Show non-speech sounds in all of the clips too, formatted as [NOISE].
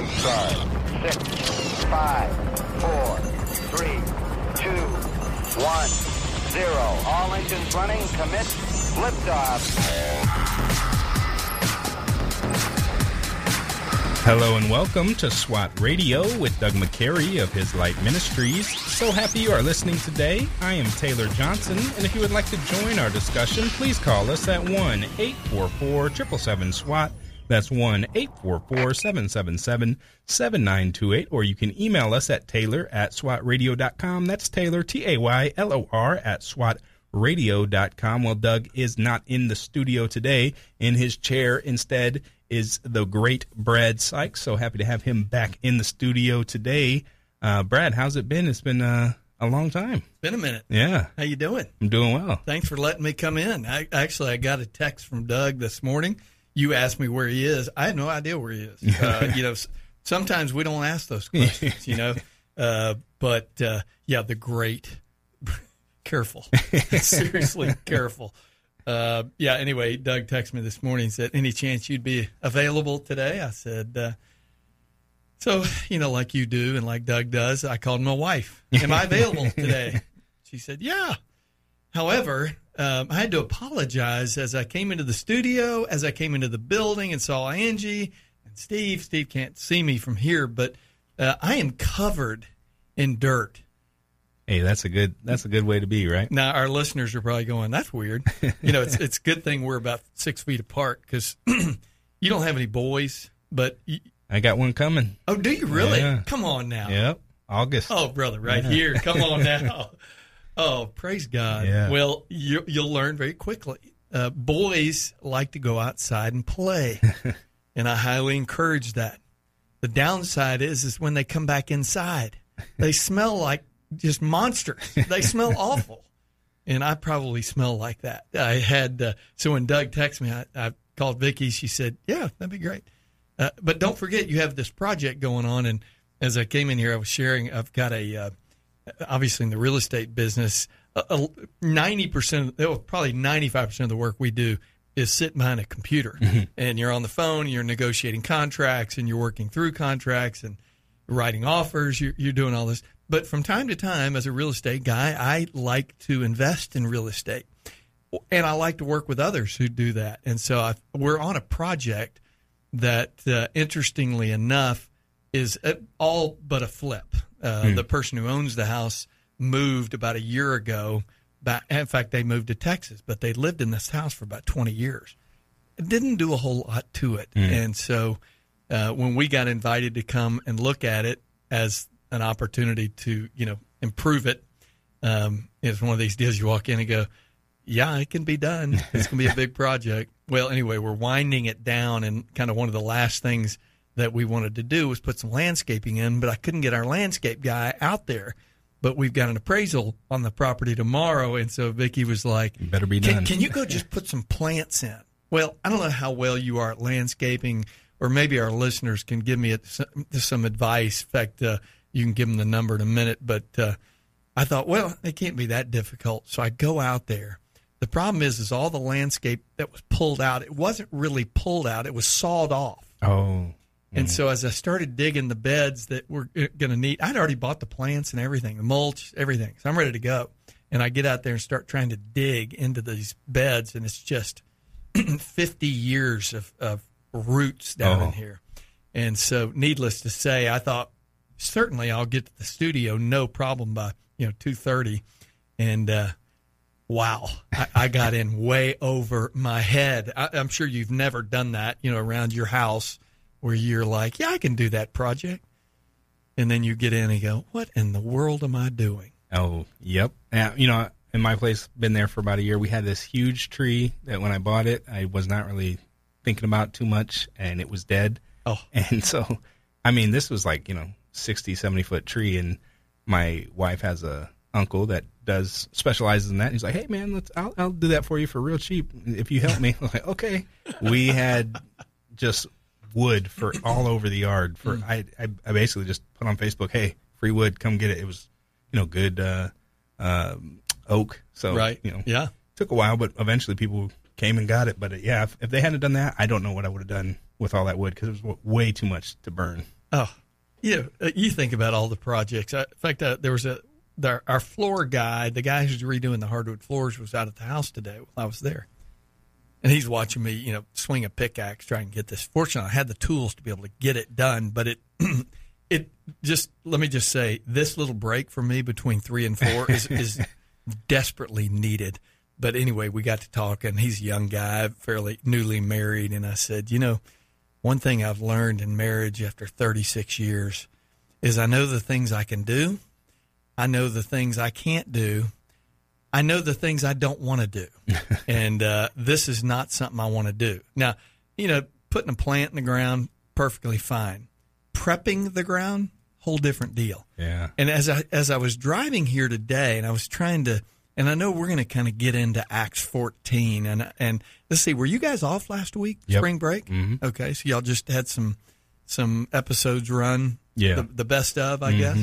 Five stars. Six, five, four, three, two, one, zero. All engines running. Commit. Liftoff. Hello and welcome to SWAT Radio with Doug McCary of His Light Ministries. So happy you are listening today. I am Taylor Johnson, and if you would like to join our discussion, please call us at 1 844 777 SWAT. That's 1 844 777 7928, or you can email us at taylor at swatradio.com. That's Taylor, T A Y L O R, at swatradio.com. Well, Doug is not in the studio today in his chair. Instead, is the great Brad Sykes. So happy to have him back in the studio today. Uh, Brad, how's it been? It's been uh, a long time. Been a minute. Yeah. How you doing? I'm doing well. Thanks for letting me come in. I, actually, I got a text from Doug this morning. You asked me where he is. I have no idea where he is. Uh, [LAUGHS] you know, sometimes we don't ask those questions. You know, [LAUGHS] uh, but uh, yeah, the great. [LAUGHS] careful, seriously careful. Uh, yeah. Anyway, Doug texted me this morning. Said, "Any chance you'd be available today?" I said, uh, "So you know, like you do, and like Doug does." I called my wife. Am I available today? She said, "Yeah." However, um, I had to apologize as I came into the studio, as I came into the building, and saw Angie and Steve. Steve can't see me from here, but uh, I am covered in dirt. Hey, that's a good that's a good way to be, right? Now our listeners are probably going, "That's weird." You know, it's it's a good thing we're about six feet apart because [CLEARS THROAT] you don't have any boys, but you, I got one coming. oh, do you really? Yeah. Come on now. Yep, August. Oh, brother, right Yeah. here. Come on [LAUGHS] now. Oh, praise God. Yeah. Well, you, you'll learn very quickly. Uh, boys like to go outside and play, [LAUGHS] and I highly encourage that. The downside is, is when they come back inside, they smell like just monsters. They smell [LAUGHS] awful, and I probably smell like that. I had uh, so when Doug texted me, I, I called Vicky. She said, "Yeah, that'd be great." Uh, but don't forget, you have this project going on. And as I came in here, I was sharing. I've got a uh, obviously in the real estate business, ninety percent, probably ninety five percent of the work we do is sitting behind a computer, and you're on the phone, you're negotiating contracts, and you're working through contracts and writing offers. You're, you're doing all this. But from time to time, as a real estate guy, I like to invest in real estate, and I like to work with others who do that. And so I, we're on a project that, uh, interestingly enough, is uh, all but a flip. Uh, The person who owns the house moved about a year ago. Back, in fact, they moved to Texas, but they lived in this house for about 20 years. It didn't do a whole lot to it. And so uh, when we got invited to come and look at it as an opportunity to, you know, improve it, um, it's one of these deals you walk in and go, yeah, it can be done. It's going to be a [LAUGHS] big project. Well, anyway, we're winding it down, and kind of one of the last things that we wanted to do was put some landscaping in, but I couldn't get our landscape guy out there. But we've got an appraisal on the property tomorrow, and so Vicky was like, Better be can, done. can you go just put some plants in? Well, I don't know how well you are at landscaping, or maybe our listeners can give me some advice. In fact, uh, you can give them the number in a minute. But uh, I thought, well, it can't be that difficult. So I go out there. The problem is, is all the landscape that was pulled out. It wasn't really pulled out; it was sawed off. oh, And so as I started digging the beds that we're going to need, I'd already bought the plants and everything, the mulch, everything. So I'm ready to go. And I get out there and start trying to dig into these beds, and it's just [CLEARS THROAT] 50 years of, of roots down Oh. in here. And so, needless to say, I thought certainly I'll get to the studio no problem by you know 2:30, and uh, wow, I, I got in way over my head. I, I'm sure you've never done that, you know, around your house where you're like, yeah, I can do that project, and then you get in and go, what in the world am I doing? oh, yep. Now, you know, in my place, been there for about a year. We had this huge tree that when I bought it, I was not really thinking about too much, and it was dead. Oh. [LAUGHS] And so, I mean, this was like, you know, 60, 70 foot tree. And my wife has a uncle that does specializes in that. He's like, Hey man, let's, I'll, I'll do that for you for real cheap. If you help me. [LAUGHS] I'm like, okay. We had just wood for [COUGHS] all over the yard for, Mm. I, I, I basically just put on Facebook, Hey, free wood, come get it. It was, you know, good, uh, um, oak. So, right? you know, Yeah. took a while, but eventually people came and got it. But uh, yeah, if, if they hadn't done that, I don't know what I would have done with all that wood because it was w- way too much to burn. Oh, yeah. Uh, you think about all the projects. Uh, in fact, uh, there was a the, our floor guy, the guy who's redoing the hardwood floors, was out at the house today while I was there, and he's watching me, you know, swing a pickaxe trying to get this. Fortunately, I had the tools to be able to get it done, but it. [CLEARS THROAT] it just let me just say this little break for me between three and four is, [LAUGHS] is desperately needed. But anyway, we got to talking. He's a young guy, fairly newly married, and I said, you know, one thing I've learned in marriage after 36 years is I know the things I can do, I know the things I can't do, I know the things I don't want to do, [LAUGHS] and uh, this is not something I want to do. Now, you know, putting a plant in the ground perfectly fine. Prepping the ground, whole different deal. Yeah. And as I as I was driving here today, and I was trying to, and I know we're going to kind of get into Acts 14, and and let's see, were you guys off last week, Yep. spring break? Mhm. Okay, so y'all just had some some episodes run, Yeah. the, the best of, I guess.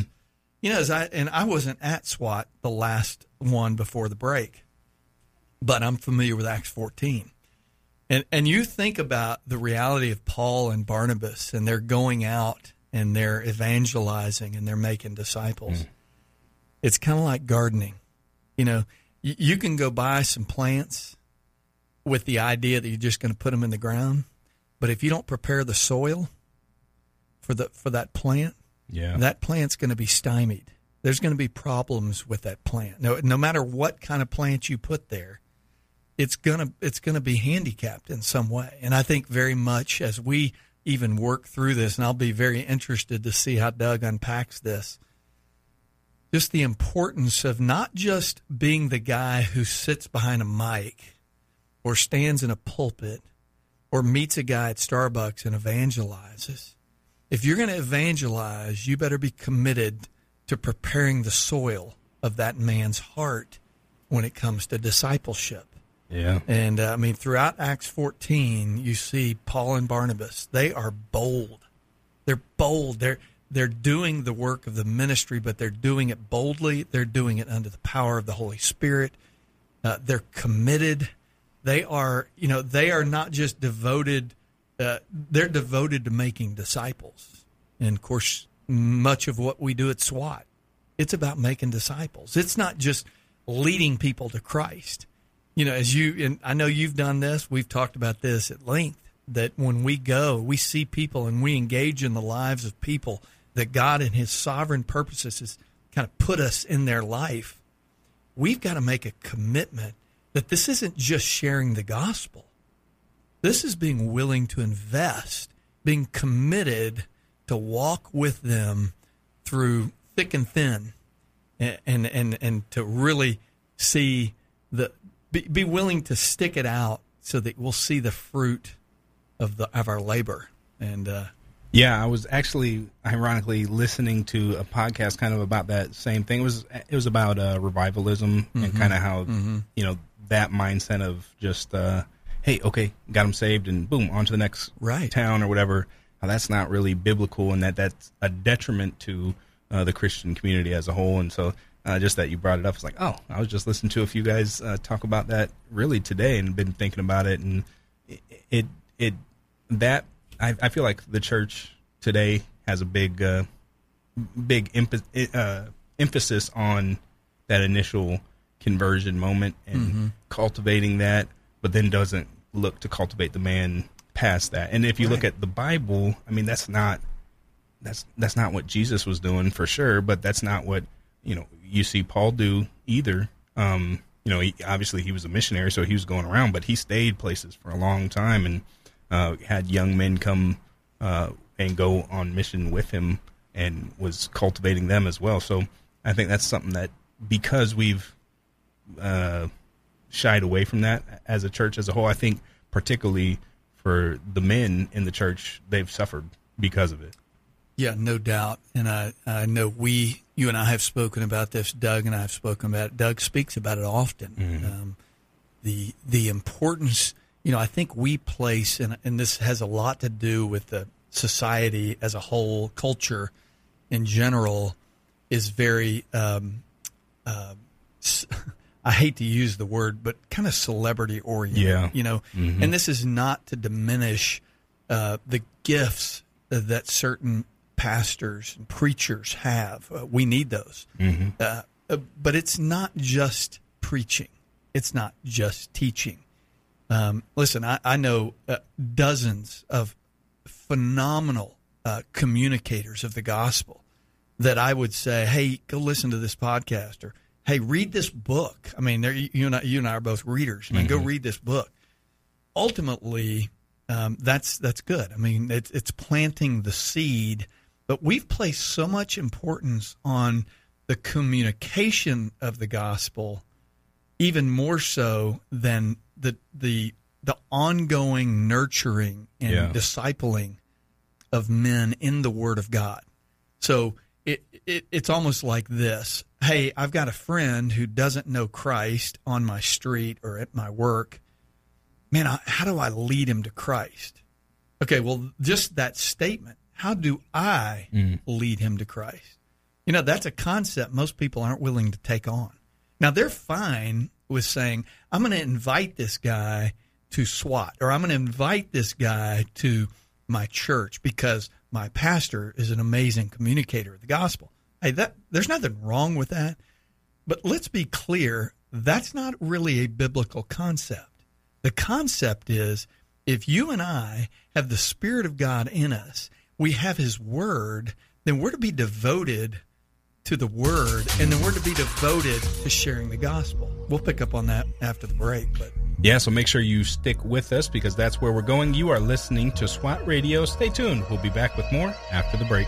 You know, as I and I wasn't at SWAT the last one before the break, but I'm familiar with Acts 14. And and you think about the reality of Paul and Barnabas and they're going out and they're evangelizing and they're making disciples. Mm. It's kind of like gardening. You know, you, you can go buy some plants with the idea that you're just going to put them in the ground, but if you don't prepare the soil for the for that plant, Yeah. that plant's going to be stymied. There's going to be problems with that plant. No, no matter what kind of plant you put there, it's gonna it's gonna be handicapped in some way. And I think very much as we even work through this, and I'll be very interested to see how Doug unpacks this. Just the importance of not just being the guy who sits behind a mic or stands in a pulpit or meets a guy at Starbucks and evangelizes. If you're going to evangelize, you better be committed to preparing the soil of that man's heart when it comes to discipleship. Yeah. And uh, I mean, throughout Acts 14, you see Paul and Barnabas. They are bold. They're bold. They're they're doing the work of the ministry, but they're doing it boldly. They're doing it under the power of the Holy Spirit. Uh, they're committed. They are, you know, they are not just devoted. Uh, they're devoted to making disciples. And of course, much of what we do at SWAT, it's about making disciples. It's not just leading people to Christ you know, as you and I know you've done this, we've talked about this at length. That when we go, we see people and we engage in the lives of people that God in His sovereign purposes has kind of put us in their life. We've got to make a commitment that this isn't just sharing the gospel. This is being willing to invest, being committed to walk with them through thick and thin, and and and, and to really see the be, be willing to stick it out so that we'll see the fruit of the of our labor. And uh, Yeah, I was actually ironically listening to a podcast kind of about that same thing. It was it was about uh, revivalism and Mm-hmm. kind of how you know that mindset of just uh, hey, okay, got them saved and boom, on to the next Right. town or whatever. How that's not really biblical and that that's a detriment to uh, the Christian community as a whole. And so uh, just that you brought it up, it's like, oh, I was just listening to a few guys uh, talk about that really today and been thinking about it and it it, it that I, I feel like the church today has a big uh, big uh, emphasis on that initial conversion moment and cultivating that, but then doesn't look to cultivate the man past that. And if you look at the Bible, I mean, that's not that's that's not what Jesus was doing for sure, but that's not what you know you see Paul do either. Um, you know, he, obviously he was a missionary, so he was going around, but he stayed places for a long time and uh, had young men come uh, and go on mission with him, and was cultivating them as well. So I think that's something that because we've uh, shied away from that as a church as a whole, I think particularly for the men in the church, they've suffered because of it. yeah, no doubt. And I I know we you and I have spoken about this. Doug and I have spoken about it. Doug speaks about it often. Um, the the importance. You know, I think we place, and, and this has a lot to do with the society as a whole, culture in general, is very um, I hate to use the word, but kind of celebrity oriented. Yeah. You know, and this is not to diminish uh, the gifts that certain pastors and preachers have. Uh, we need those. Mm-hmm. Uh, uh, but it's not just preaching, it's not just teaching. Um, listen, I, I know uh, dozens of phenomenal uh, communicators of the gospel that I would say, hey, go listen to this podcast or hey, read this book. I mean, you and I, you and I are both readers. I mean, mm-hmm. go read this book. Ultimately, um, that's that's good. I mean, it's it's planting the seed, but we've placed so much importance on the communication of the gospel, even more so than the the the ongoing nurturing and yeah. discipling of men in the Word of God. So it, it it's almost like this: Hey, I've got a friend who doesn't know Christ on my street or at my work man, I, how do I lead him to Christ? Okay, well, just that statement. How do I mm. lead him to Christ? You know, that's a concept most people aren't willing to take on. Now, they're fine with saying, I'm going to invite this guy to SWAT, or I'm going to invite this guy to my church because my pastor is an amazing communicator of the gospel. Hey, that there's nothing wrong with that. But let's be clear, that's not really a biblical concept. The concept is if you and I have the Spirit of God in us, we have His Word, then we're to be devoted to the Word, and then we're to be devoted to sharing the gospel. We'll pick up on that after the break, but. Yeah, so make sure you stick with us because that's where we're going. You are listening to SWAT Radio. Stay tuned. We'll be back with more after the break.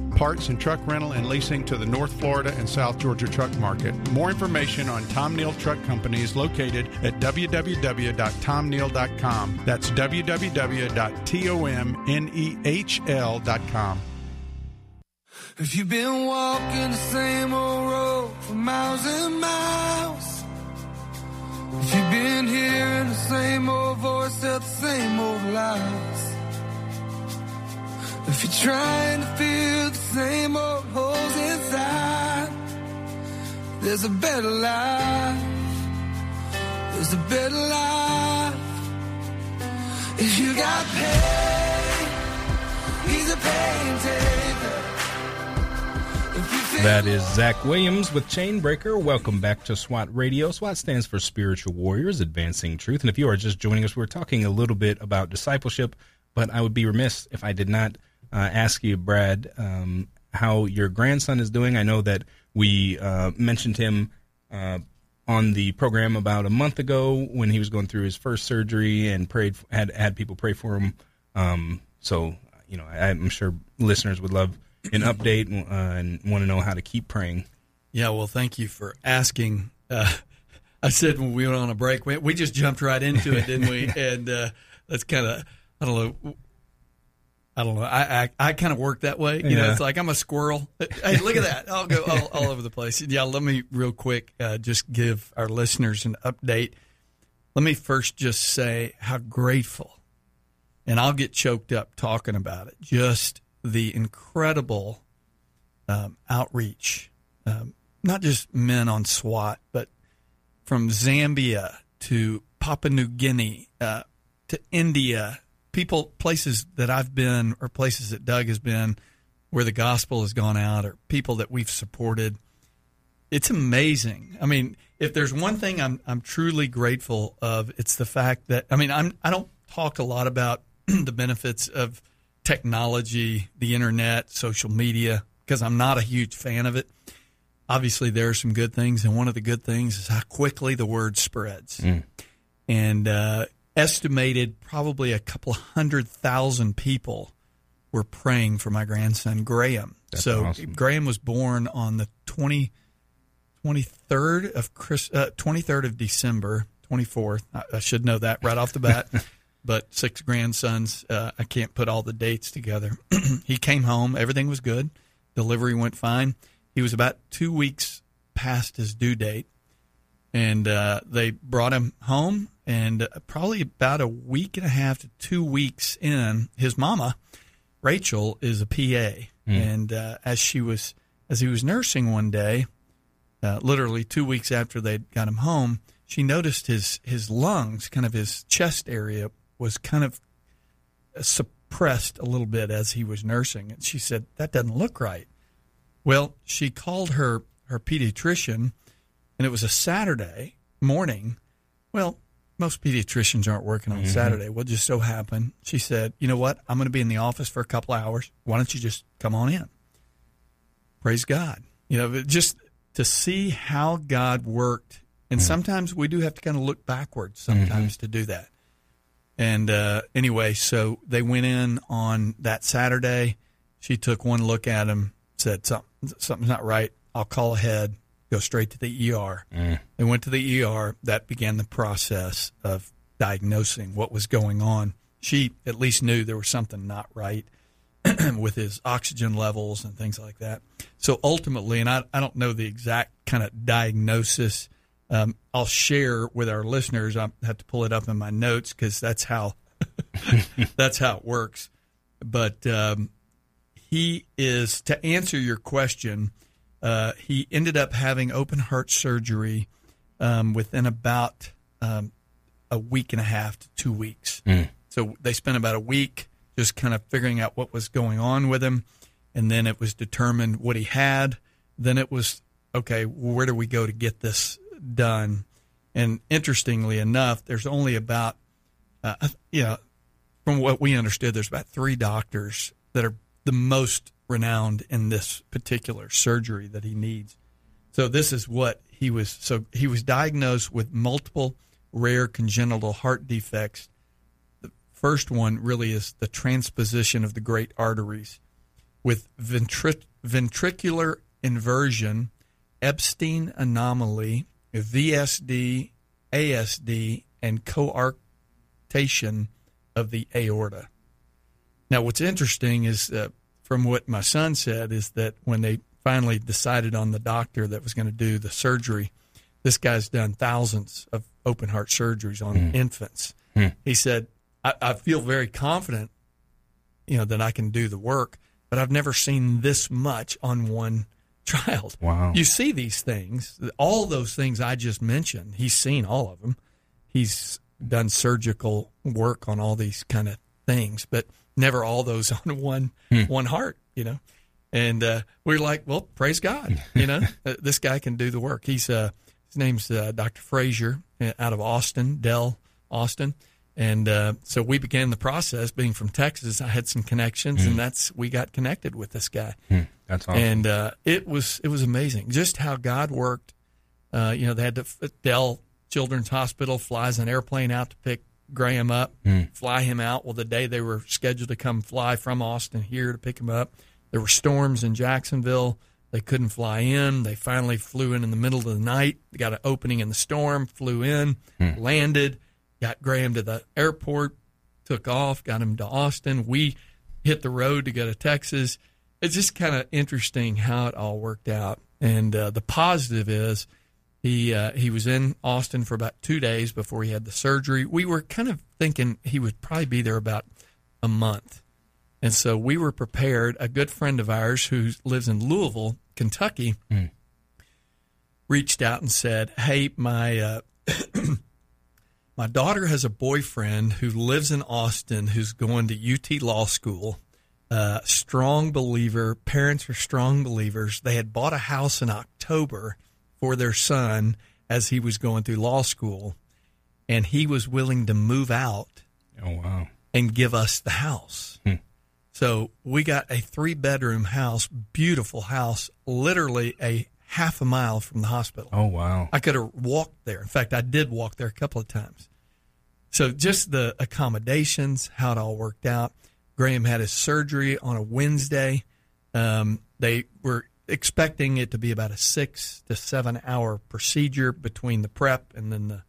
parts and truck rental and leasing to the North Florida and South Georgia truck market. More information on Tom Nehl Truck Company is located at www.tomnehl.com. That's www.tomnehl.com. If you've been walking the same old road for miles and miles, if you've been hearing the same old voice tell the same old lies. If you're trying to fill the same old holes inside, there's a better life. There's a better life. If you got pain, he's a pain taker. That is Zach Williams with Chainbreaker. Welcome back to SWAT Radio. SWAT stands for Spiritual Warriors Advancing Truth. And if you are just joining us, we're talking a little bit about discipleship, but I would be remiss if I did not uh, ask you, Brad, um, how your grandson is doing. I know that we uh, mentioned him uh, on the program about a month ago when he was going through his first surgery and prayed had had people pray for him. Um, so you know, I, am sure listeners would love an update uh, and want to know how to keep praying. Yeah, well, thank you for asking. Uh, [LAUGHS] I said when we went on a break, we, we just jumped right into it, didn't we? [LAUGHS] And uh, that's kind of I don't know I don't know. I I, I kind of work that way. You yeah. know, it's like I'm a squirrel. Hey, look at that! I'll go [LAUGHS] all, all over the place. Yeah, let me real quick uh, just give our listeners an update. Let me first just say how grateful, and I'll get choked up talking about it. Just the incredible um, outreach, um, not just men on SWAT, but from Zambia to Papua New Guinea uh, to India people places that I've been or places that Doug has been where the gospel has gone out or people that we've supported. It's amazing. I mean, if there's one thing I'm I'm truly grateful of, it's the fact that I mean I'm I don't talk a lot about [CLEARS THROAT] the benefits of technology, the internet, social media because I'm not a huge fan of it. obviously there are some good things, and one of the good things is how quickly the word spreads. And uh, estimated probably a couple hundred thousand people were praying for my grandson Graham. That's so awesome. Graham was born on the 20, 23rd of Chris, uh, 23rd of December, 24th. I, I should know that right off the bat. [LAUGHS] but six grandsons, uh, I can't put all the dates together. [CLEARS THROAT] he came home, everything was good. Delivery went fine. He was about two weeks past his due date, and uh, they brought him home. And uh, probably about a week and a half to two weeks in, his mama, Rachel, is a PA, and uh, as she was as he was nursing one day, uh, literally two weeks after they'd got him home, she noticed his his lungs, kind of his chest area, was kind of suppressed a little bit as he was nursing, and she said that doesn't look right. Well, she called her her pediatrician, and it was a Saturday morning. Well, most pediatricians aren't working on mm-hmm. Saturday. What just so happened, she said, "You know what? I'm going to be in the office for a couple hours. Why don't you just come on in?" Praise God. You know, just to see how God worked, and mm. sometimes we do have to kind of look backwards sometimes mm-hmm. to do that. And uh, anyway, so they went in on that Saturday. She took one look at him, said something something's not right. I'll call ahead. Go straight to the ER. They went to the ER. That began the process of diagnosing what was going on. She at least knew there was something not right [CLEARS THROAT] with his oxygen levels and things like that. So ultimately, and I, I don't know the exact kind of diagnosis. Um, I'll share with our listeners. I have to pull it up in my notes because that's how [LAUGHS] that's how it works. But um, he is to answer your question. Uh, he ended up having open heart surgery um, within about um, a week and a half to two weeks. So they spent about a week just kind of figuring out what was going on with him, and then it was determined what he had. Then it was okay. Where do we go to get this done? And interestingly enough, there's only about uh, you know from what we understood, there's about three doctors that are the most renowned in this particular surgery that he needs. So this is what he was. So he was diagnosed with multiple rare congenital heart defects. The first one really is the transposition of the great arteries with ventri- ventricular inversion, Ebstein anomaly, VSD, ASD, and coarctation of the aorta. Now, what's interesting is, uh, from what my son said, is that when they finally decided on the doctor that was going to do the surgery, this guy's done thousands of open heart surgeries on hmm. infants. Hmm. He said, I, I feel very confident, you know, that I can do the work, but I've never seen this much on one [LAUGHS] child. Wow. You see these things, all those things I just mentioned. He's seen all of them. He's done surgical work on all these kind of things, but never all those [LAUGHS] on one one heart, you know. And uh, we're like, well, praise God, you know, [LAUGHS] Uh, this guy can do the work. He's uh, his name's uh, Dr. Fraser uh, out of Austin, Dell, Austin. And uh, so we began the process. Being from Texas, I had some connections, and that's we got connected with this guy That's awesome. and uh, it was it was amazing just how God worked. Uh, you know, they had to Dell Children's Hospital flies an airplane out to pick Graham up, fly him out. Well, the day they were scheduled to come fly from Austin here to pick him up, there were storms in Jacksonville. They couldn't fly in. They finally flew in in the middle of the night. They got an opening in the storm, flew in, landed, got Graham to the airport, took off, got him to Austin. We hit the road to go to Texas. It's just kind of interesting how it all worked out. And uh, the positive is he uh, he was in Austin for about two days before he had the surgery. We were kind of thinking he would probably be there about a month. And so we were prepared. A good friend of ours who lives in Louisville, Kentucky, reached out and said, "Hey, my uh, [CLEARS THROAT] my daughter has a boyfriend who lives in Austin who's going to UT Law School. Uh, strong believer. Parents are strong believers. They had bought a house in October for their son as he was going through law school, and he was willing to move out oh wow. and give us the house. So we got a three bedroom house, beautiful house, literally a half a mile from the hospital. Oh wow. I could have walked there. In fact, I did walk there a couple of times. So just the accommodations, how it all worked out. Graham had his surgery on a Wednesday. Um, they were expecting it to be about a six to seven hour procedure between the prep and then the,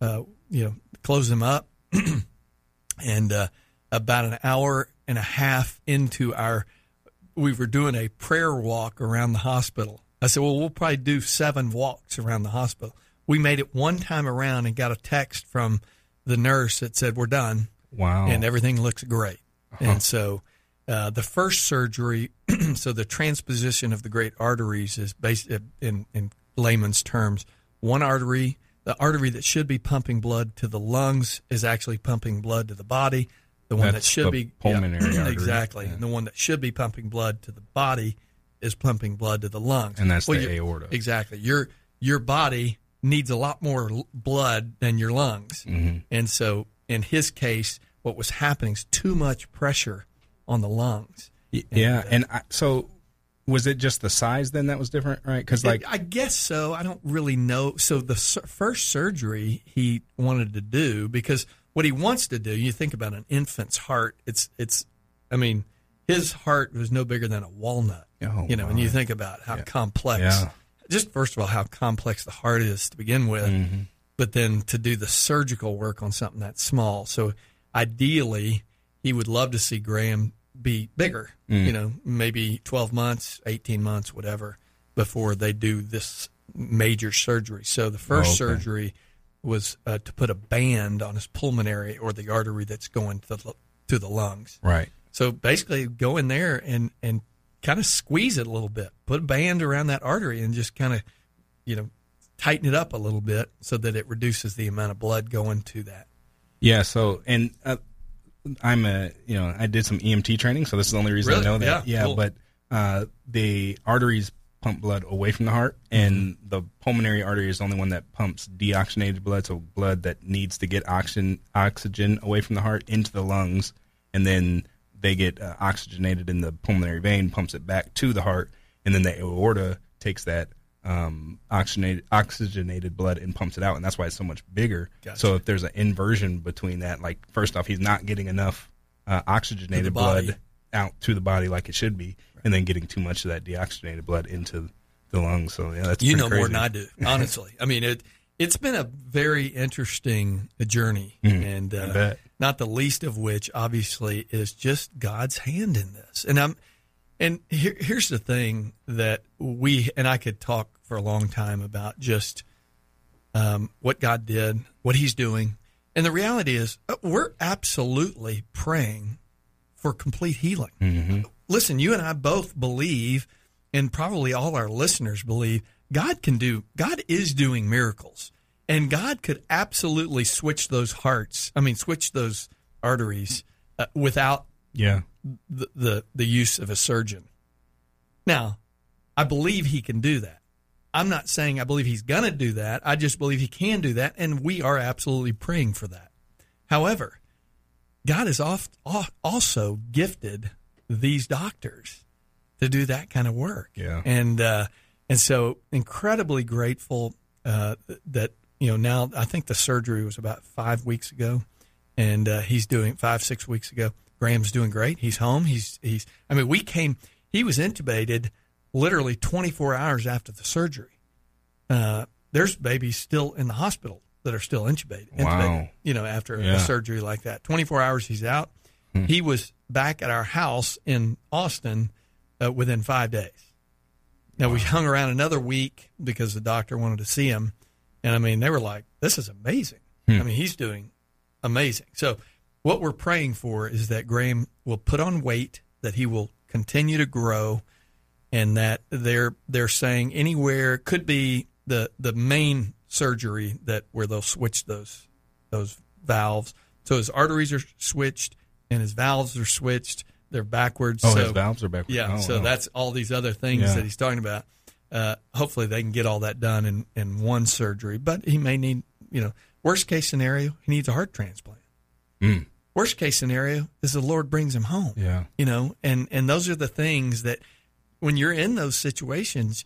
uh, you know, close them up. [CLEARS THROAT] and uh, about an hour and a half into our, we were doing a prayer walk around the hospital. I said, well, we'll probably do seven walks around the hospital. We made it one time around and got a text from the nurse that said, we're done. Wow. And everything looks great. And so uh, the first surgery, [CLEARS THROAT] so the transposition of the great arteries is based in, in layman's terms, one artery, the artery that should be pumping blood to the lungs is actually pumping blood to the body. The one That's that should be pulmonary [CLEARS THROAT] artery. exactly, Yeah. and the one that should be pumping blood to the body is pumping blood to the lungs, And that's the aorta. Exactly, your your body needs a lot more l- blood than your lungs, Mm-hmm. and so in his case, what was happening is too much pressure on the lungs. Y- yeah. And I, so was it just the size then that was different, right? Because like I guess so. I don't really know. So the first surgery he wanted to do because what he wants to do, you think about an infant's heart. It's it's. I mean, his heart was no bigger than a walnut. Oh, you know, and you think about how complex. Yeah. Just first of all, how complex the heart is to begin with, Mm-hmm. but then to do the surgical work on something that small. So ideally, he would love to see Graham be bigger. Mm. You know, maybe twelve months, eighteen months, whatever, before they do this major surgery. So the first Oh, okay. surgery was uh, to put a band on his pulmonary or the artery that's going to the, to the lungs. right. So basically, go in there and and kind of squeeze it a little bit. Put a band around that artery and just kind of, you know, tighten it up a little bit so that it reduces the amount of blood going to that. Yeah. So and uh, I'm a you know I did some EMT training, so this is the only reason Really? I know that. Yeah, cool. but uh, the arteries pump blood away from the heart, and the pulmonary artery is the only one that pumps deoxygenated blood, so blood that needs to get oxygen oxygen away from the heart into the lungs, and then they get uh, oxygenated in the pulmonary vein, pumps it back to the heart, and then the aorta takes that um, oxygenated oxygenated blood and pumps it out, and that's why it's so much bigger. Gotcha. So if there's an inversion between that, like first off, he's not getting enough uh, oxygenated blood out to the body like it should be, and then getting too much of that deoxygenated blood into the lungs. So yeah, that's you know more than I do, honestly. I mean, it it's been a very interesting journey, Mhm. and uh, not the least of which, obviously, is just God's hand in this. And I'm, and here, here's the thing that we and I could talk for a long time about just um, what God did, what He's doing, and the reality is uh, we're absolutely praying for complete healing. Mm-hmm. Listen, you and I both believe, and probably all our listeners believe, God can do, God is doing miracles. And God could absolutely switch those hearts, I mean, switch those arteries uh, without Yeah, the, the, the use of a surgeon. Now, I believe he can do that. I'm not saying I believe he's going to do that. I just believe he can do that, and we are absolutely praying for that. However, God has oft, also gifted these doctors to do that kind of work. Yeah. And uh, and so incredibly grateful uh, that you know now I think the surgery was about five weeks ago, and uh, he's doing five six weeks ago. Graham's doing great. He's home. He's he's. I mean, we came. He was intubated literally 24 hours after the surgery. Uh, there's babies still in the hospital that are still intubated. Wow. you know, after Yeah. a surgery like that. 24 hours he's out. He was back at our house in Austin uh, within five days. Now we hung around another week because the doctor wanted to see him, and I mean they were like, "This is amazing." I mean he's doing amazing. So what we're praying for is that Graham will put on weight, that he will continue to grow, and that they're they're saying anywhere could be the the main surgery that where they'll switch those those valves. So his arteries are switched and his valves are switched. They're backwards. Oh, so, his valves are backwards. Yeah. Oh, so wow. that's all these other things Yeah. that he's talking about. Uh, hopefully they can get all that done in, in one surgery, but he may need, you know, worst case scenario, he needs a heart transplant. Mm. Worst case scenario is the Lord brings him home Yeah. you know and and those are the things that when you're in those situations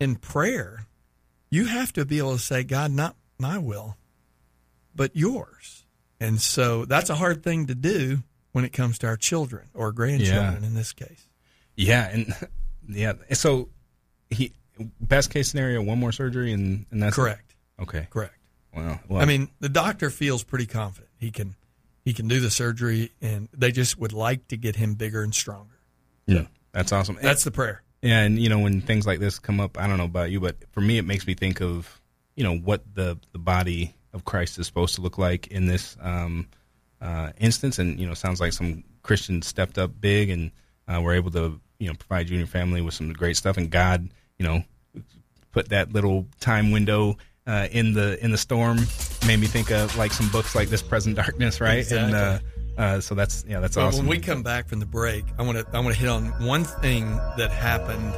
in prayer, you have to be able to say, God, not my will, but yours. And so that's a hard thing to do when it comes to our children or grandchildren Yeah. in this case. Yeah, and yeah. So he best case scenario, one more surgery, and and that's it? Correct. Okay. Correct. Well, well, I mean, the doctor feels pretty confident he can he can do the surgery, and they just would like to get him bigger and stronger. yeah, that's awesome. That's the prayer. And you know when things like this come up, I don't know about you, but for me, it makes me think of you know what the the body of Christ is supposed to look like in this um, uh, instance, and you know, sounds like some Christians stepped up big and uh, were able to you know provide you and your family with some great stuff, and God, you know, put that little time window. Uh, in the in the storm made me think of like some books like this present darkness right and uh, uh, so that's yeah that's Well, awesome when we come back from the break, I want to I want to hit on one thing that happened,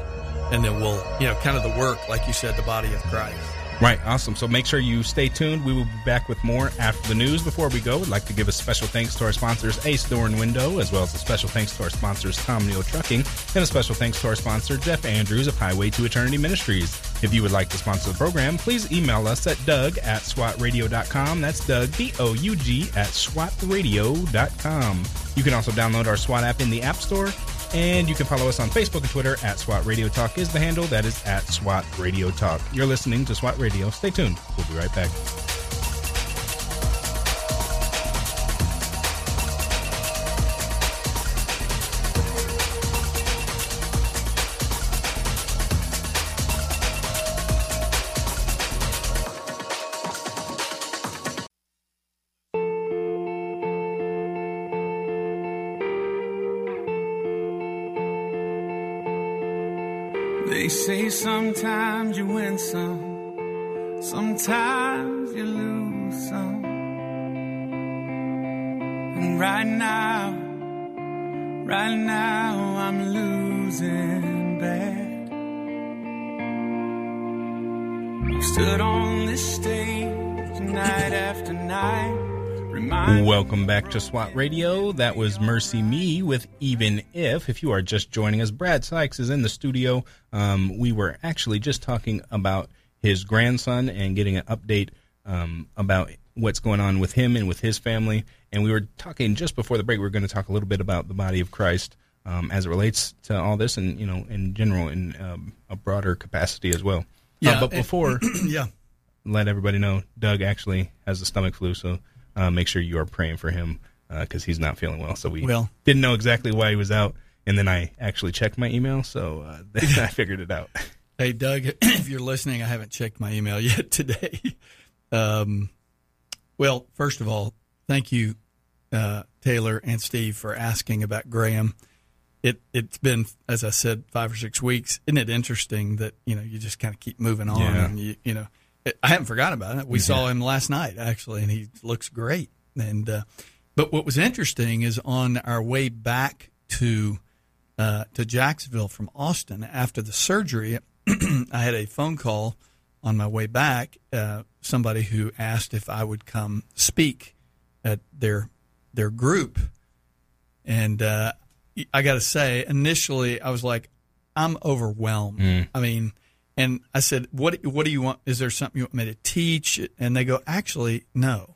and then we'll you know kind of the work, like you said, the body of Christ. Right, awesome. So make sure you stay tuned. We will be back with more after the news. Before we go, we'd like to give a special thanks to our sponsors, Ace Door and Window, as well as a special thanks to our sponsors, Tom Nehl Trucking, and a special thanks to our sponsor, Jeff Andrews of Highway to Eternity Ministries. If you would like to sponsor the program, please email us at doug at swatradio.com. That's Doug, D O U G, at swatradio.com. You can also download our SWAT app in the App Store. And you can follow us on Facebook and Twitter at SWAT Radio Talk is the handle. That is at SWAT Radio Talk. You're listening to SWAT Radio. Stay tuned. We'll be right back. Sometimes you win some, sometimes you lose some. And right now, right now, I'm losing bad. Stood on this stage night after night. Welcome back to SWAT Radio. That was MercyMe with Even If. If you are just joining us, Brad Sykes is in the studio. Um, we were actually just talking about his grandson and getting an update um, about what's going on with him and with his family. And we were talking just before the break, we are going to talk a little bit about the body of Christ um, as it relates to all this and, you know, in general, in um, a broader capacity as well. Uh, but before [CLEARS THROAT] yeah, let everybody know Doug actually has the stomach flu, so uh, make sure you are praying for him because he's not feeling well. So we Well- didn't know exactly why he was out, and then I actually checked my email, so uh, [LAUGHS] I figured it out. Hey, Doug, [CLEARS THROAT] if you're listening, I haven't checked my email [LAUGHS] yet today. Um, well, first of all, thank you, uh, Taylor and Steve, for asking about Graham. It it's been, as I said, five or six weeks. Isn't it interesting that you know you just kind of keep moving on, Yeah. and you you know, I haven't forgotten about it. We saw him last night actually, and he looks great. And uh, but what was interesting is on our way back to uh, to Jacksonville from Austin after the surgery, [CLEARS THROAT] I had a phone call on my way back. Uh, somebody who asked if I would come speak at their their group, and uh, I got to say, initially I was like, I'm overwhelmed. I mean, and I said, "What what do you want? Is there something you want me to teach?" And they go, "Actually, no.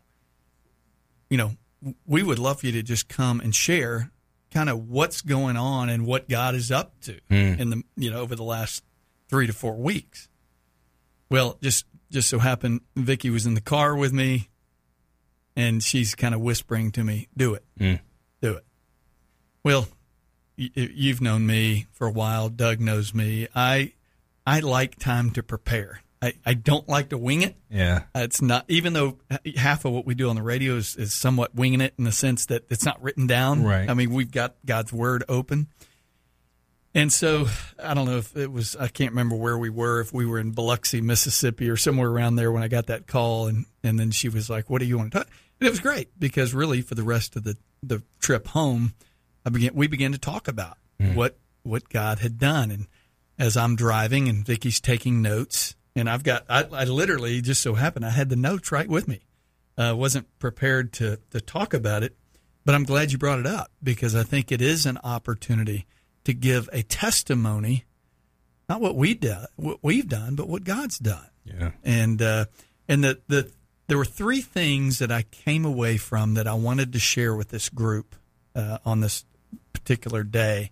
You know, we would love for you to just come and share kind of what's going on and what God is up to in the you know over the last three to four weeks." Well, just just so happened, Vicky was in the car with me, and she's kind of whispering to me, "Do it, Mm. do it." Well, y- you've known me for a while. Doug knows me. I I like time to prepare. I, I don't like to wing it. Yeah, uh, It's not even though half of what we do on the radio is, is somewhat winging it in the sense that it's not written down. Right. I mean, we've got God's word open. And so I don't know if it was I can't remember where we were, if we were in Biloxi, Mississippi or somewhere around there when I got that call and, and then she was like, What do you want to talk? And it was great because really for the rest of the, the trip home, I began we began to talk about hmm. what what God had done. And as I'm driving and Vicky's taking notes, and I've got I, I literally just so happened I had the notes right with me. Uh, wasn't prepared to to talk about it, but I'm glad you brought it up because I think it is an opportunity to give a testimony not what we done, what we've done, but what God's done. Yeah. And uh, and the the there were three things that I came away from that I wanted to share with this group uh, on this particular day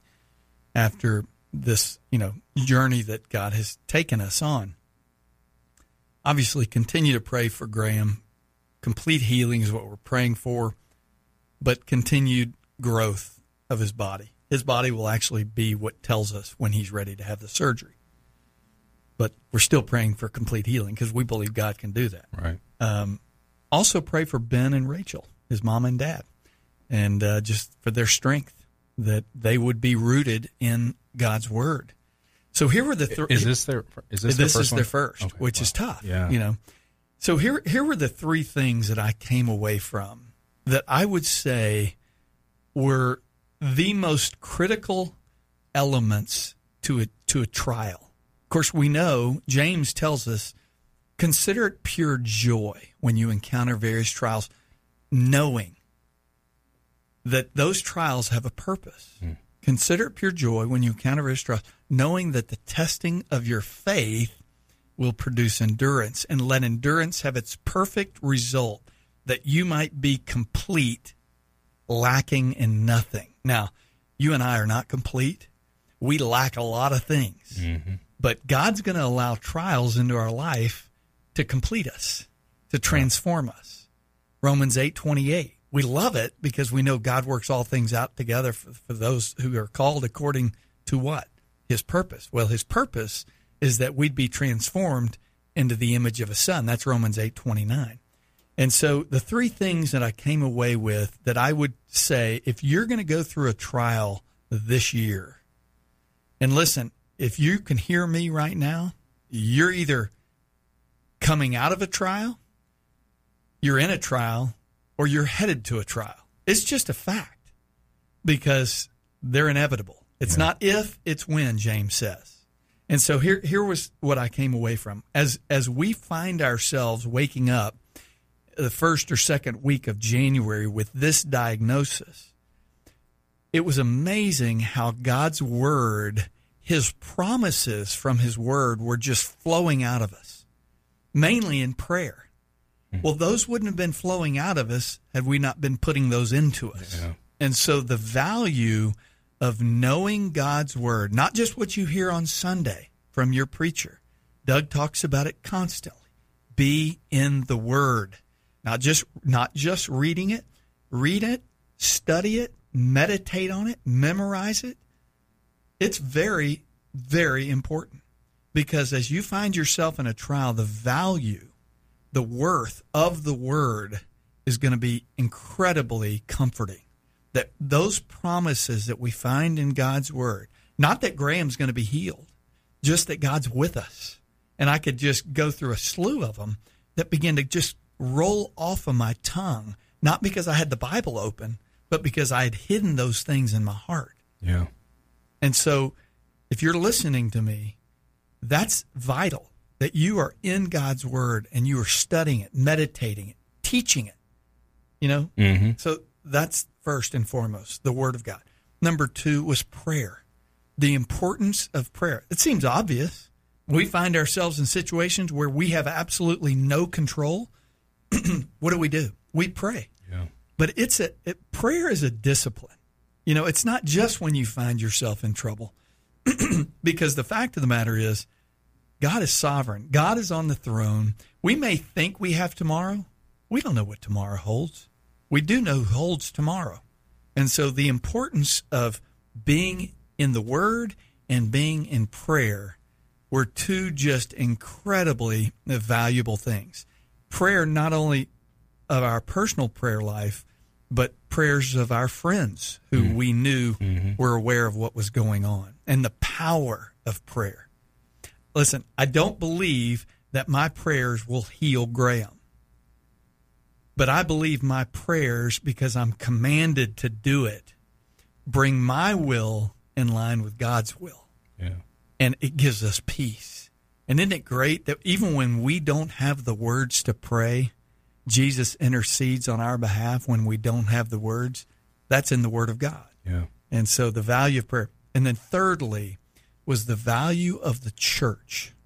after this you know journey that God has taken us on. Obviously, continue to pray for Graham. Complete healing is what we're praying for, but continued growth of his body. His body will actually be what tells us when he's ready to have the surgery. But we're still praying for complete healing because we believe God can do that. Right. Um, also, pray for Ben and Rachel, his mom and dad, and uh, just for their strength, that they would be rooted in God's word. So here were the three. Is this their? Is this, this their first is one? their first, Okay, which wow. is tough. Yeah. You know. So here here were the three things that I came away from that I would say were the most critical elements to a to a trial. Of course, we know James tells us consider it pure joy when you encounter various trials, knowing that those trials have a purpose. Hmm. Consider it pure joy when you encounter various trials, knowing that the testing of your faith will produce endurance, and let endurance have its perfect result, that you might be complete, lacking in nothing. Now, you and I are not complete. We lack a lot of things, mm-hmm. but God's going to allow trials into our life to complete us, to transform us. Romans eight twenty eight. We love it because we know God works all things out together for, for those who are called according to what? His purpose. Well, his purpose is that we'd be transformed into the image of a son. That's Romans eight twenty nine. And so the three things that I came away with that I would say if you're going to go through a trial this year, and listen, if you can hear me right now, you're either coming out of a trial, you're in a trial, or you're headed to a trial. It's just a fact because they're inevitable. It's not if, it's when, James says. And so here here was what I came away from. As as we find ourselves waking up the first or second week of January with this diagnosis, it was amazing how God's word, his promises from his word were just flowing out of us, mainly in prayer. Mm-hmm. Well, those wouldn't have been flowing out of us had we not been putting those into us. Yeah. And so the value of knowing God's word, not just what you hear on Sunday from your preacher. Doug talks about it constantly. Be in the word. Not just not just reading it, read it, study it, meditate on it, memorize it. It's very very important because as you find yourself in a trial, the value, the worth of the word is going to be incredibly comforting that those promises that we find in God's word, not that Graham's going to be healed, just that God's with us. And I could just go through a slew of them that begin to just roll off of my tongue, not because I had the Bible open, but because I had hidden those things in my heart. Yeah. And so if you're listening to me, that's vital that you are in God's word and you are studying it, meditating it, teaching it. You know? Mm-hmm. So that's first and foremost, the Word of God. Number two was prayer, the importance of prayer. It seems obvious. We find ourselves in situations where we have absolutely no control. [CLEARS THROAT] what do we do? We pray. Yeah. But it's a it, prayer is a discipline. You know, it's not just when you find yourself in trouble, [CLEARS THROAT] because the fact of the matter is, God is sovereign. God is on the throne. We may think we have tomorrow. We don't know what tomorrow holds. We do know who holds tomorrow. And so the importance of being in the Word and being in prayer were two just incredibly valuable things. Prayer, not only of our personal prayer life, but prayers of our friends who mm. we knew mm-hmm. were aware of what was going on and the power of prayer. Listen, I don't believe that my prayers will heal Graham. But I believe my prayers, because I'm commanded to do it, bring my will in line with God's will. Yeah. And it gives us peace. And isn't it great that even when we don't have the words to pray, Jesus intercedes on our behalf when we don't have the words? That's in the Word of God. Yeah. And so the value of prayer. And then thirdly was the value of the church.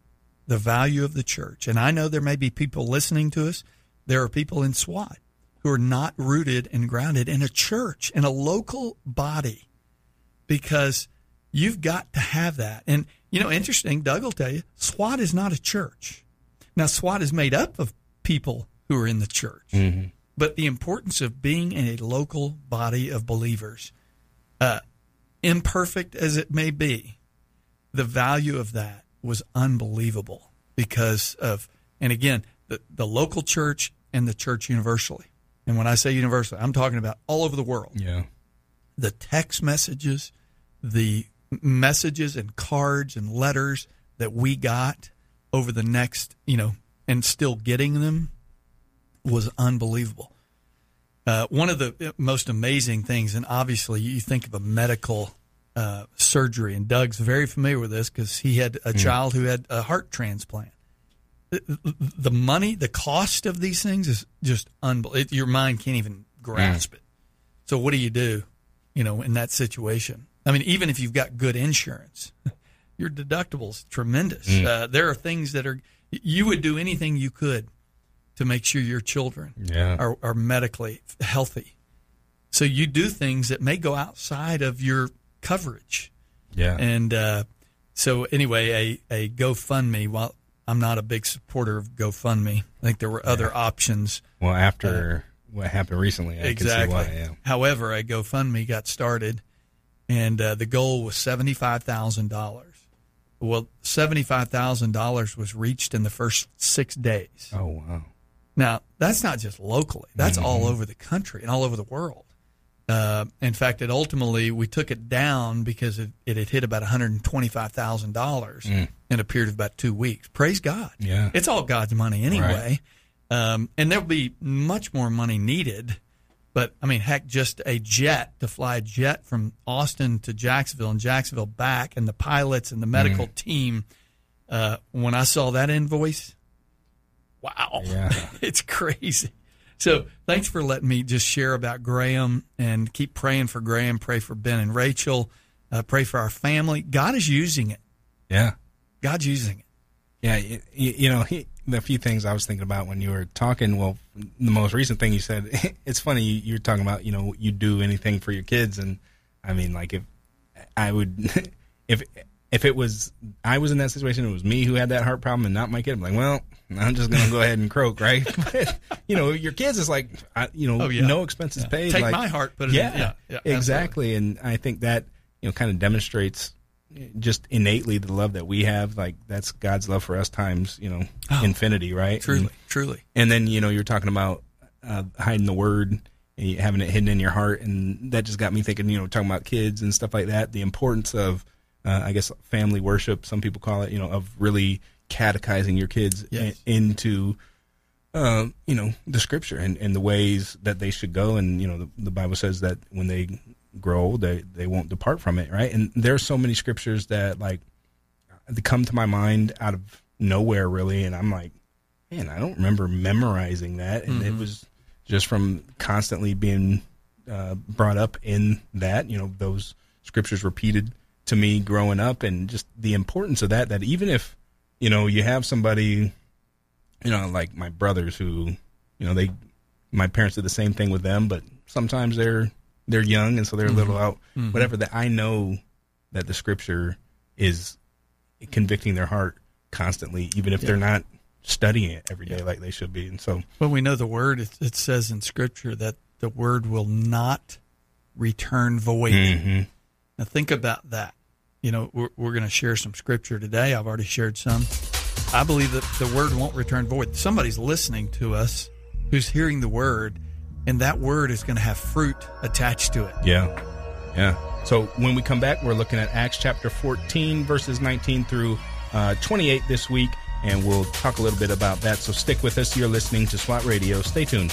The value of the church. And I know there may be people listening to us. There are people in SWAT who are not rooted and grounded in a church, in a local body, because you've got to have that. And, you know, interesting, Doug will tell you, SWAT is not a church. Now, SWAT is made up of people who are in the church. Mm-hmm. But the importance of being in a local body of believers, uh, imperfect as it may be, the value of that was unbelievable because of, and again, the, the local church and the church universally. And when I say universally, I'm talking about all over the world. Yeah. The text messages, the messages and cards and letters that we got over the next, you know, and still getting them was unbelievable. Uh, one of the most amazing things, and obviously you think of a medical uh, surgery, and Doug's very familiar with this because he had a child who had a heart transplant. The, the money, the cost of these things is just unbelievable. Your mind can't even grasp it. So what do you do, you know, in that situation? I mean, even if you've got good insurance, [LAUGHS] your deductible's tremendous. Uh, there are things that are you would do anything you could to make sure your children Yeah. are, are medically healthy. So you do things that may go outside of your coverage. Yeah. And uh, so anyway, a, a GoFundMe. While I'm not a big supporter of GoFundMe, I think there were other options. well, after what happened recently, I exactly. can see why. Yeah. However, a GoFundMe got started, and uh, the goal was seventy five thousand dollars. Well, seventy five thousand dollars was reached in the first six days. Oh wow. Now, that's not just locally, that's Mm-hmm. all over the country and all over the world. Uh, in fact, it ultimately, we took it down because it, it had hit about $125,000 in a period of about two weeks. Praise God. Mm. Yeah. It's all God's money anyway. Um, and there'll be much more money needed. But, I mean, heck, just a jet to fly a jet from Austin to Jacksonville and Jacksonville back, and the pilots and the medical Mm. team. Uh, when I saw that invoice, wow Yeah. [LAUGHS] it's crazy so thanks for letting me just share about graham and keep praying for graham pray for ben and rachel uh, pray for our family god is using it Yeah. god's using it Yeah, you, you know, he, the few things I was thinking about when you were talking. Well, the most recent thing you said, [LAUGHS] it's funny. You, you were talking about, you know, you do anything for your kids, and I mean, like if I would, [LAUGHS] if if it was I was in that situation, it was me who had that heart problem and not my kid. I'm like, well, I'm just gonna go ahead and croak, right? [LAUGHS] But you know, your kids is like, I, you know, Oh, yeah. no expenses paid. take like- my heart put it yeah, in yeah, yeah absolutely. exactly. And I think that you know kind of demonstrates just innately the love that we have. Like that's God's love for us times you know infinity, right? truly And, truly and then you know you're talking about uh, hiding the word and having it hidden in your heart, and that just got me thinking. You know, talking about kids and stuff like that. The importance of uh, I guess family worship, some people call it. You know, of really catechizing your kids Yes. i- into uh, you know the scripture and, and the ways that they should go. And you know the, the bible says that when they grow old they, they won't depart from it right? And there's so many scriptures that like they come to my mind out of nowhere really. And i'm like man i don't remember memorizing that. And it was just from constantly being uh, brought up in that you know those scriptures repeated to me growing up and just the importance of that that even if you know you have somebody you know, like my brothers who, you know, they, my parents did the same thing with them, but sometimes they're they're young and so they're a little out, whatever. That I know that the scripture is convicting their heart constantly, even if they're not studying it every day like they should be. And so, well we know the word it, it says in scripture that the word will not return void mhm. Now think about that. You know, we're, we're going to share some scripture today. I've already shared some. I believe that the word won't return void. Somebody's listening to us who's hearing the word, and that word is going to have fruit attached to it. yeah, yeah. So when we come back, we're looking at Acts chapter 14, verses 19 through uh, 28 this week, and we'll talk a little bit about that. So stick with us. You're listening to SWAT Radio. Stay tuned.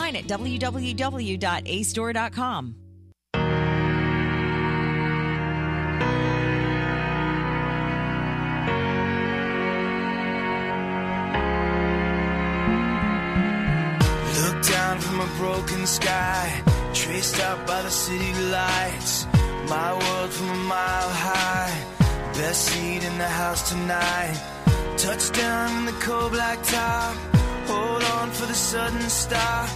at www.acedore.com. Look down from a broken sky, traced out by the city lights. My world from a mile high, best seat in the house tonight. Touchdown in the cold black top, hold on for the sudden stop.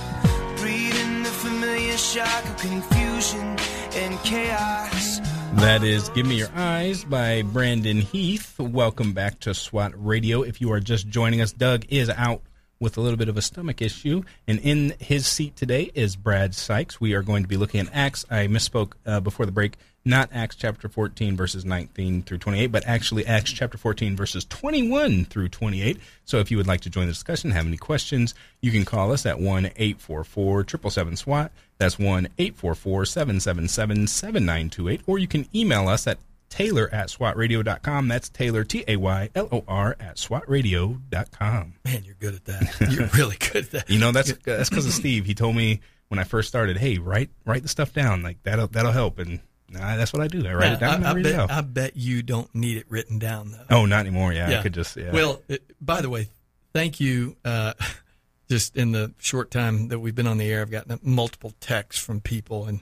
That is Give Me Your Eyes by Brandon Heath. Welcome back to SWAT Radio. If you are just joining us, Doug is out with a little bit of a stomach issue. And in his seat today is Brad Sykes. We are going to be looking at Acts. I misspoke uh, before the break. Not Acts chapter 14, verses 19 through 28, but actually Acts chapter 14, verses 21 through 28. So if you would like to join the discussion, have any questions, you can call us at 1 844 777 SWAT. That's 1 844 777 7928. Or you can email us at Taylor at SWATradio.com. That's Taylor, T A Y L O R, at SWATradio.com. Man, you're good at that. You're really good at that. [LAUGHS] You know, that's that's because of Steve. He told me when I first started, hey, write write the stuff down. Like that'll that'll help. And nah, that's what I do. I write it down and I, I, read it bet. I bet you don't need it written down though. oh, not anymore. Yeah, I could just yeah. Well, it, by the way, thank you. Uh, [LAUGHS] just in the short time that we've been on the air, I've gotten multiple texts from people, and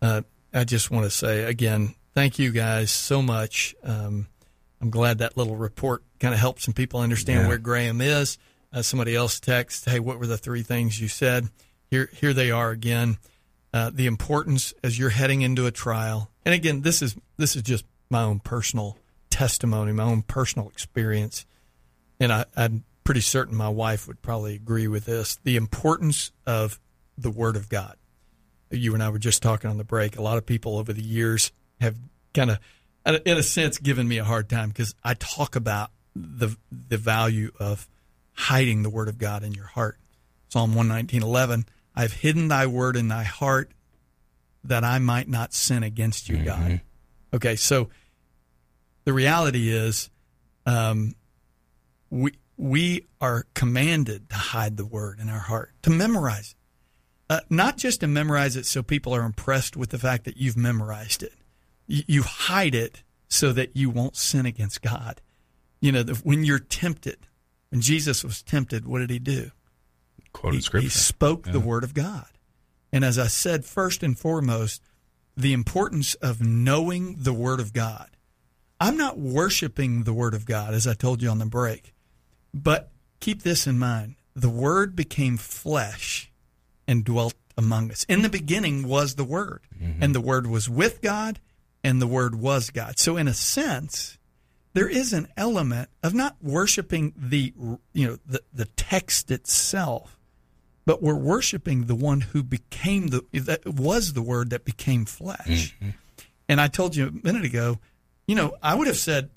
uh, I just want to say again, thank you guys so much. Um, I'm glad that little report kind of helped some people understand Yeah. where Graham is. Uh, somebody else texted, "Hey, what were the three things you said?" Here, here they are again. Uh, the importance as you're heading into a trial, and again, this is this is just my own personal testimony, my own personal experience and I, I'm pretty certain my wife would probably agree with this the importance of the Word of God. You and I were just talking on the break. A lot of people over the years have kind of, in a sense, given me a hard time because I talk about the the value of hiding the Word of God in your heart. Psalm 119:11, I've hidden Thy Word in Thy heart that I might not sin against you, God. Okay, so the reality is, um, we we are commanded to hide the word in our heart, to memorize it, uh, not just to memorize it so people are impressed with the fact that you've memorized it. You, you hide it so that you won't sin against God. You know, the, when you're tempted, when Jesus was tempted, what did he do? Quoted he, scripture. he spoke the word of God. And as I said, first and foremost, the importance of knowing the word of God. I'm not worshiping the word of God, as I told you on the break, but keep this in mind. The word became flesh and dwelt among us. In the beginning was the word, mm-hmm. and the word was with God, and the word was God. So in a sense, there is an element of not worshiping the you know the, the text itself, but we're worshiping the one who became the that was the word that became flesh. And I told you a minute ago, you know, I would have said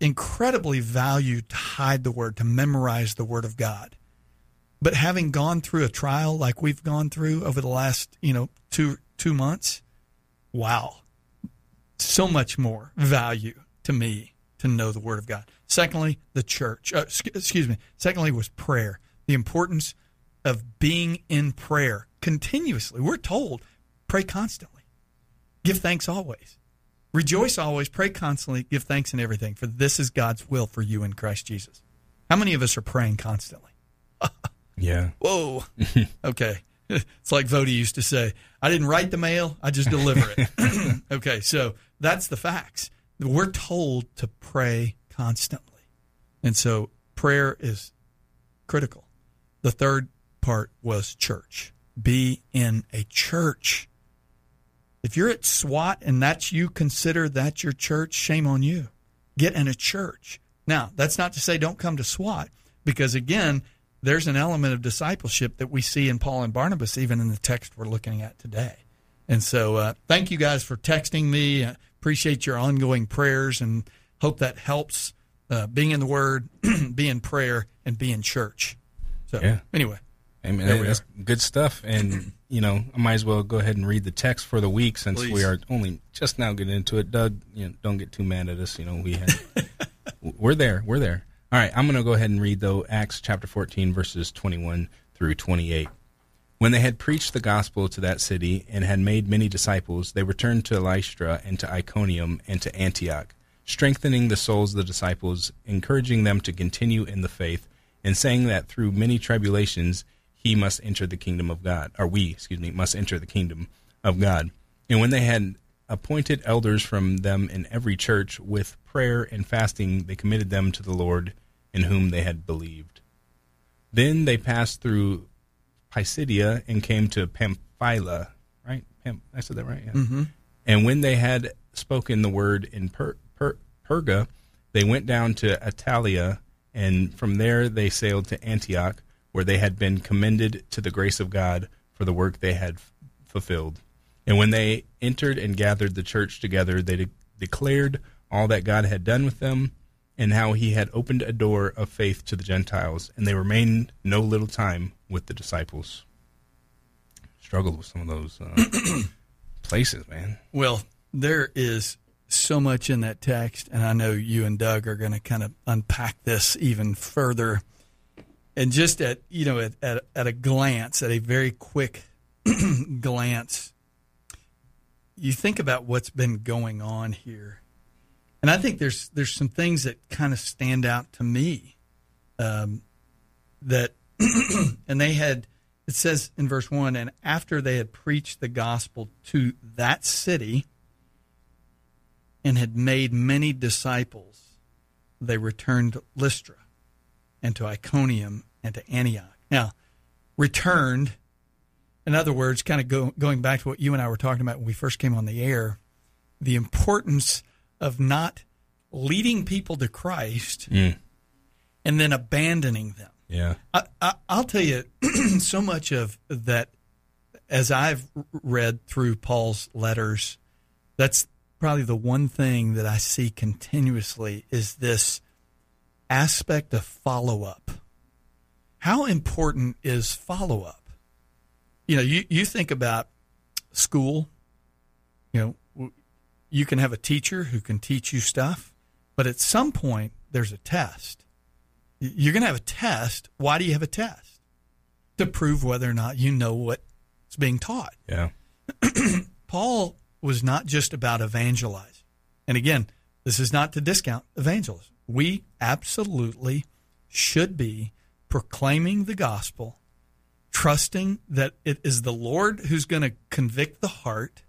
incredibly valued to hide the word, to memorize the word of God. But having gone through a trial like we've gone through over the last, you know, two two months, wow. So much more value to me to know the word of God. Secondly, the church. Uh, excuse me. Secondly was prayer. The importance of being in prayer continuously. We're told pray constantly. Give thanks always. Rejoice always, pray constantly, give thanks in everything, for this is God's will for you in Christ Jesus. How many of us are praying constantly? [LAUGHS] yeah. Whoa. [LAUGHS] okay. [LAUGHS] It's like Vody used to say, I didn't write the mail, I just deliver it. [CLEARS THROAT] okay, so that's the facts. We're told to pray constantly. And so prayer is critical. the third part was church. Be in a church. If you're at SWAT and that's you consider that your church, shame on you. Get in a church. Now, that's not to say don't come to SWAT, because again, there's an element of discipleship that we see in Paul and Barnabas, even in the text we're looking at today. And so, uh, thank you guys for texting me. I appreciate your ongoing prayers and hope that helps uh, being in the Word, [CLEARS THROAT] be in prayer, and be in church. So, Yeah. anyway, Amen. There That's good stuff. And, [CLEARS THROAT] you know, I might as well go ahead and read the text for the week since we are only just now getting into it. Doug, you know, don't get too mad at us. You know, we had, [LAUGHS] we're there. We're there. All right. I'm going to go ahead and read, though, Acts chapter 14, verses 21 through 28. When they had preached the gospel to that city and had made many disciples, they returned to Lystra and to Iconium and to Antioch, strengthening the souls of the disciples, encouraging them to continue in the faith, and saying that through many tribulations he must enter the kingdom of God, or we, excuse me, must enter the kingdom of God. And when they had appointed elders from them in every church, with prayer and fasting, they committed them to the Lord in whom they had believed. Then they passed through Pisidia and came to Pamphylia, right? Pam, I said that right? Yeah. Mm-hmm. And when they had spoken the word in per, per, Perga, they went down to Attalia, and from there they sailed to Antioch, where they had been commended to the grace of God for the work they had f- fulfilled. And when they entered and gathered the church together, they de- declared all that God had done with them and how he had opened a door of faith to the Gentiles, and they remained no little time with the disciples. Struggled with some of those uh, [CLEARS THROAT] places, man. Well, there is so much in that text, and I know you and Doug are going to kind of unpack this even further. And just at you know at, at, at a glance, at a very quick [CLEARS THROAT] glance, you think about what's been going on here, and I think there's there's some things that kind of stand out to me. Um, that [CLEARS THROAT] and they had it says in verse 1 and after they had preached the gospel to that city and had made many disciples they returned lystra and to iconium and to antioch now returned in other words kind of go, going back to what you and i were talking about when we first came on the air the importance of not leading people to christ Mm. and then abandoning them Yeah. I, I, I'll tell you, [CLEARS THROAT] so much of that, as I've read through Paul's letters, that's probably the one thing that I see continuously is this aspect of follow up. How important is follow up? You know, you, you think about school, you know, you can have a teacher who can teach you stuff, but at some point there's a test you're going to have a test. Why do you have a test? To prove whether or not you know what's being taught. Yeah. [CLEARS THROAT] Paul was not just about evangelize. And again, this is not to discount evangelism. We absolutely should be proclaiming the gospel, trusting that it is the Lord who's going to convict the heart.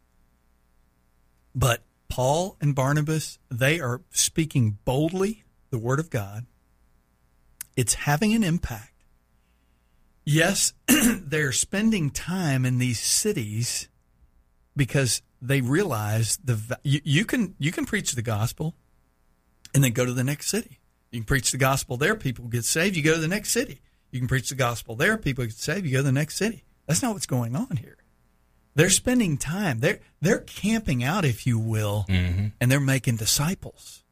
But Paul and Barnabas, they are speaking boldly the word of God. It's having an impact. Yes, [CLEARS THROAT] they're spending time in these cities because they realize the you, you can you can preach the gospel and then go to the next city. You can preach the gospel there, people get saved. You go to the next city. You can preach the gospel there, people get saved. You go to the next city. That's not what's going on here. They're spending time. They're they're camping out, if you will, mm-hmm. and they're making disciples.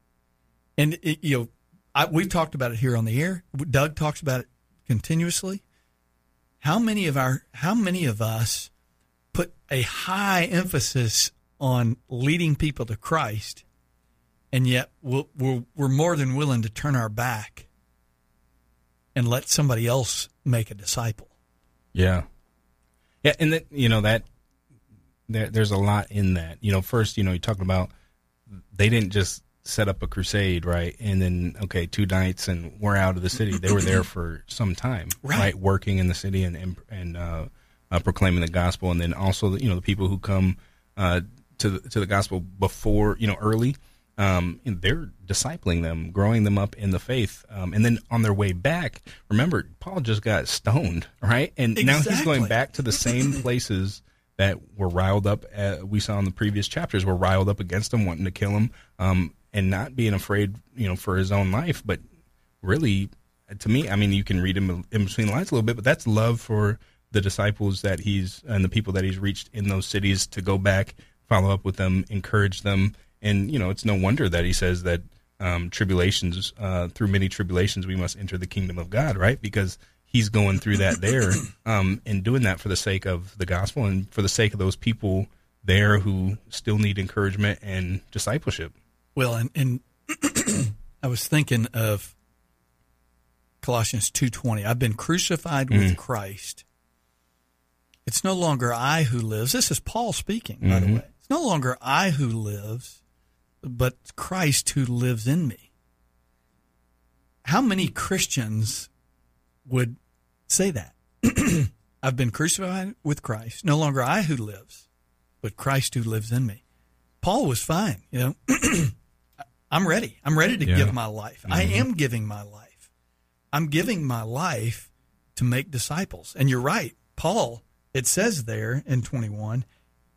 And it, you know, I, we've talked about it here on the air. Doug talks about it continuously. How many of our how many of us put a high emphasis on leading people to Christ, and yet we'll, we're we're more than willing to turn our back and let somebody else make a disciple. Yeah. Yeah, and that you know that there, there's a lot in that. You know, first, you know, you talking about they didn't just set up a crusade, right? And then okay, two nights and we're out of the city. They were there for some time, [CLEARS THROAT] Right. Working in the city and and, and uh, uh, proclaiming the gospel, and then also you know the people who come uh, to the, to the gospel before you know early. Um, they're discipling them, growing them up in the faith. Um, and then on their way back, remember, Paul just got stoned, right? And now he's going back to the same [LAUGHS] places that were riled up. Uh, we saw in the previous chapters were riled up against him, wanting to kill him, um, and not being afraid, you know, for his own life. But really, to me, I mean, you can read him in between the lines a little bit, but that's love for the disciples that he's and the people that he's reached in those cities to go back, follow up with them, encourage them, and you know, it's no wonder that he says that um, tribulations, uh, through many tribulations, we must enter the kingdom of God, right? Because he's going through that there [COUGHS] um, and doing that for the sake of the gospel and for the sake of those people there who still need encouragement and discipleship. Well, and, and [COUGHS] I was thinking of Colossians 2:20. I've been crucified with Christ. It's no longer I who lives. This is Paul speaking, by the way. It's no longer I who lives, but Christ who lives in me. How many Christians would say that? [CLEARS THROAT] I've been crucified with Christ. No longer I who lives, but Christ who lives in me. Paul was fine, you know. [CLEARS THROAT] I'm ready. I'm ready to Yeah. give my life. I mm-hmm. am giving my life. I'm giving my life to make disciples. And you're right. Paul, it says there in 21,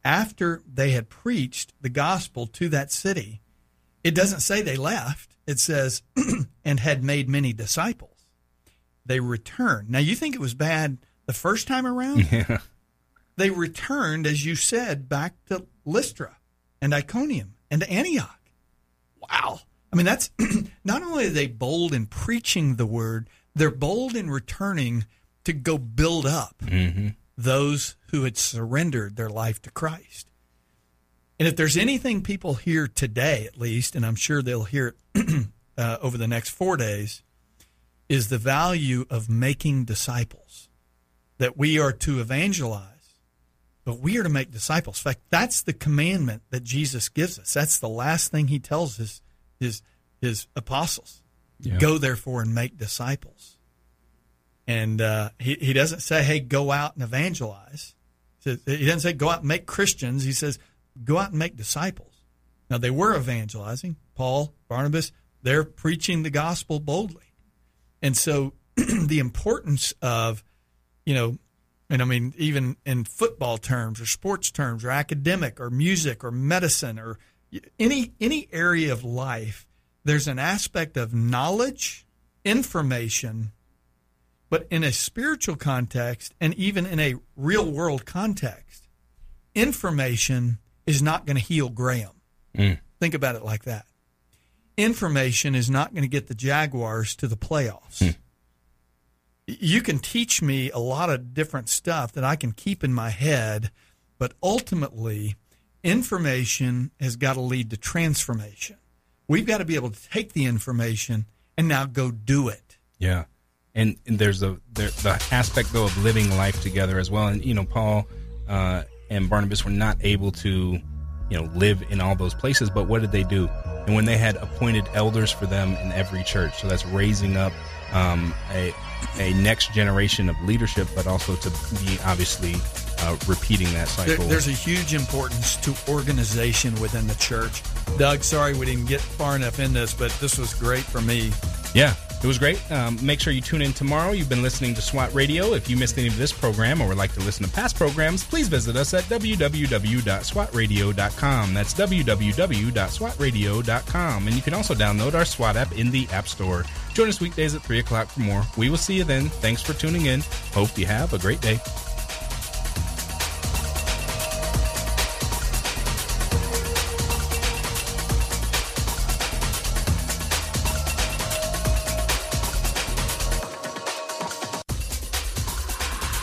after they had preached the gospel to that city, it doesn't say they left. It says, [CLEARS THROAT] and had made many disciples. They returned. Now, you think it was bad the first time around? [LAUGHS] Yeah. they returned, as you said, back to Lystra and Iconium and Antioch. Wow. I mean, that's [CLEARS THROAT] not only are they bold in preaching the word, they're bold in returning to go build up mm-hmm. Those who had surrendered their life to Christ. And if there's anything people hear today, at least, and I'm sure they'll hear it [CLEARS THROAT] uh, over the next four days, is the value of making disciples. That we are to evangelize but we are to make disciples. In fact, that's the commandment that Jesus gives us. That's the last thing he tells his his his apostles. Yeah. Go therefore and make disciples. And uh, he he doesn't say, "Hey, go out and evangelize." He He doesn't say, "Go out and make Christians." He says, "Go out and make disciples." Now they were evangelizing. Paul, Barnabas, they're preaching the gospel boldly, and so [CLEARS THROAT] the importance of you know and I mean, even in football terms or sports terms or academic or music or medicine or any any area of life, there's an aspect of knowledge, information, but in a spiritual context and even in a real world context, information is not going to heal Graham. Mm. Think about it like that. Information is not going to get the Jaguars to the playoffs mm. you can teach me a lot of different stuff that I can keep in my head, but ultimately, information has got to lead to transformation. We've got to be able to take the information and now go do it. Yeah, and, and there's a there, the aspect though of living life together as well. And you know, Paul uh, and Barnabas were not able to, you know, live in all those places. But what did they do? And when they had appointed elders for them in every church, so that's raising up um, a a next generation of leadership, but also to be obviously uh, repeating that There, cycle. there's a huge importance to organization within the church. Doug, sorry we didn't get far enough in this, but this was great for me. Yeah, it was great. Um, make sure you tune in tomorrow. You've been listening to SWAT Radio. If you missed any of this program or would like to listen to past programs, please visit us at www.swatradio.com. That's www.swatradio.com. And you can also download our SWAT app in the App Store. Join us weekdays at 3 o'clock for more. We will see you then. Thanks for tuning in. Hope you have a great day.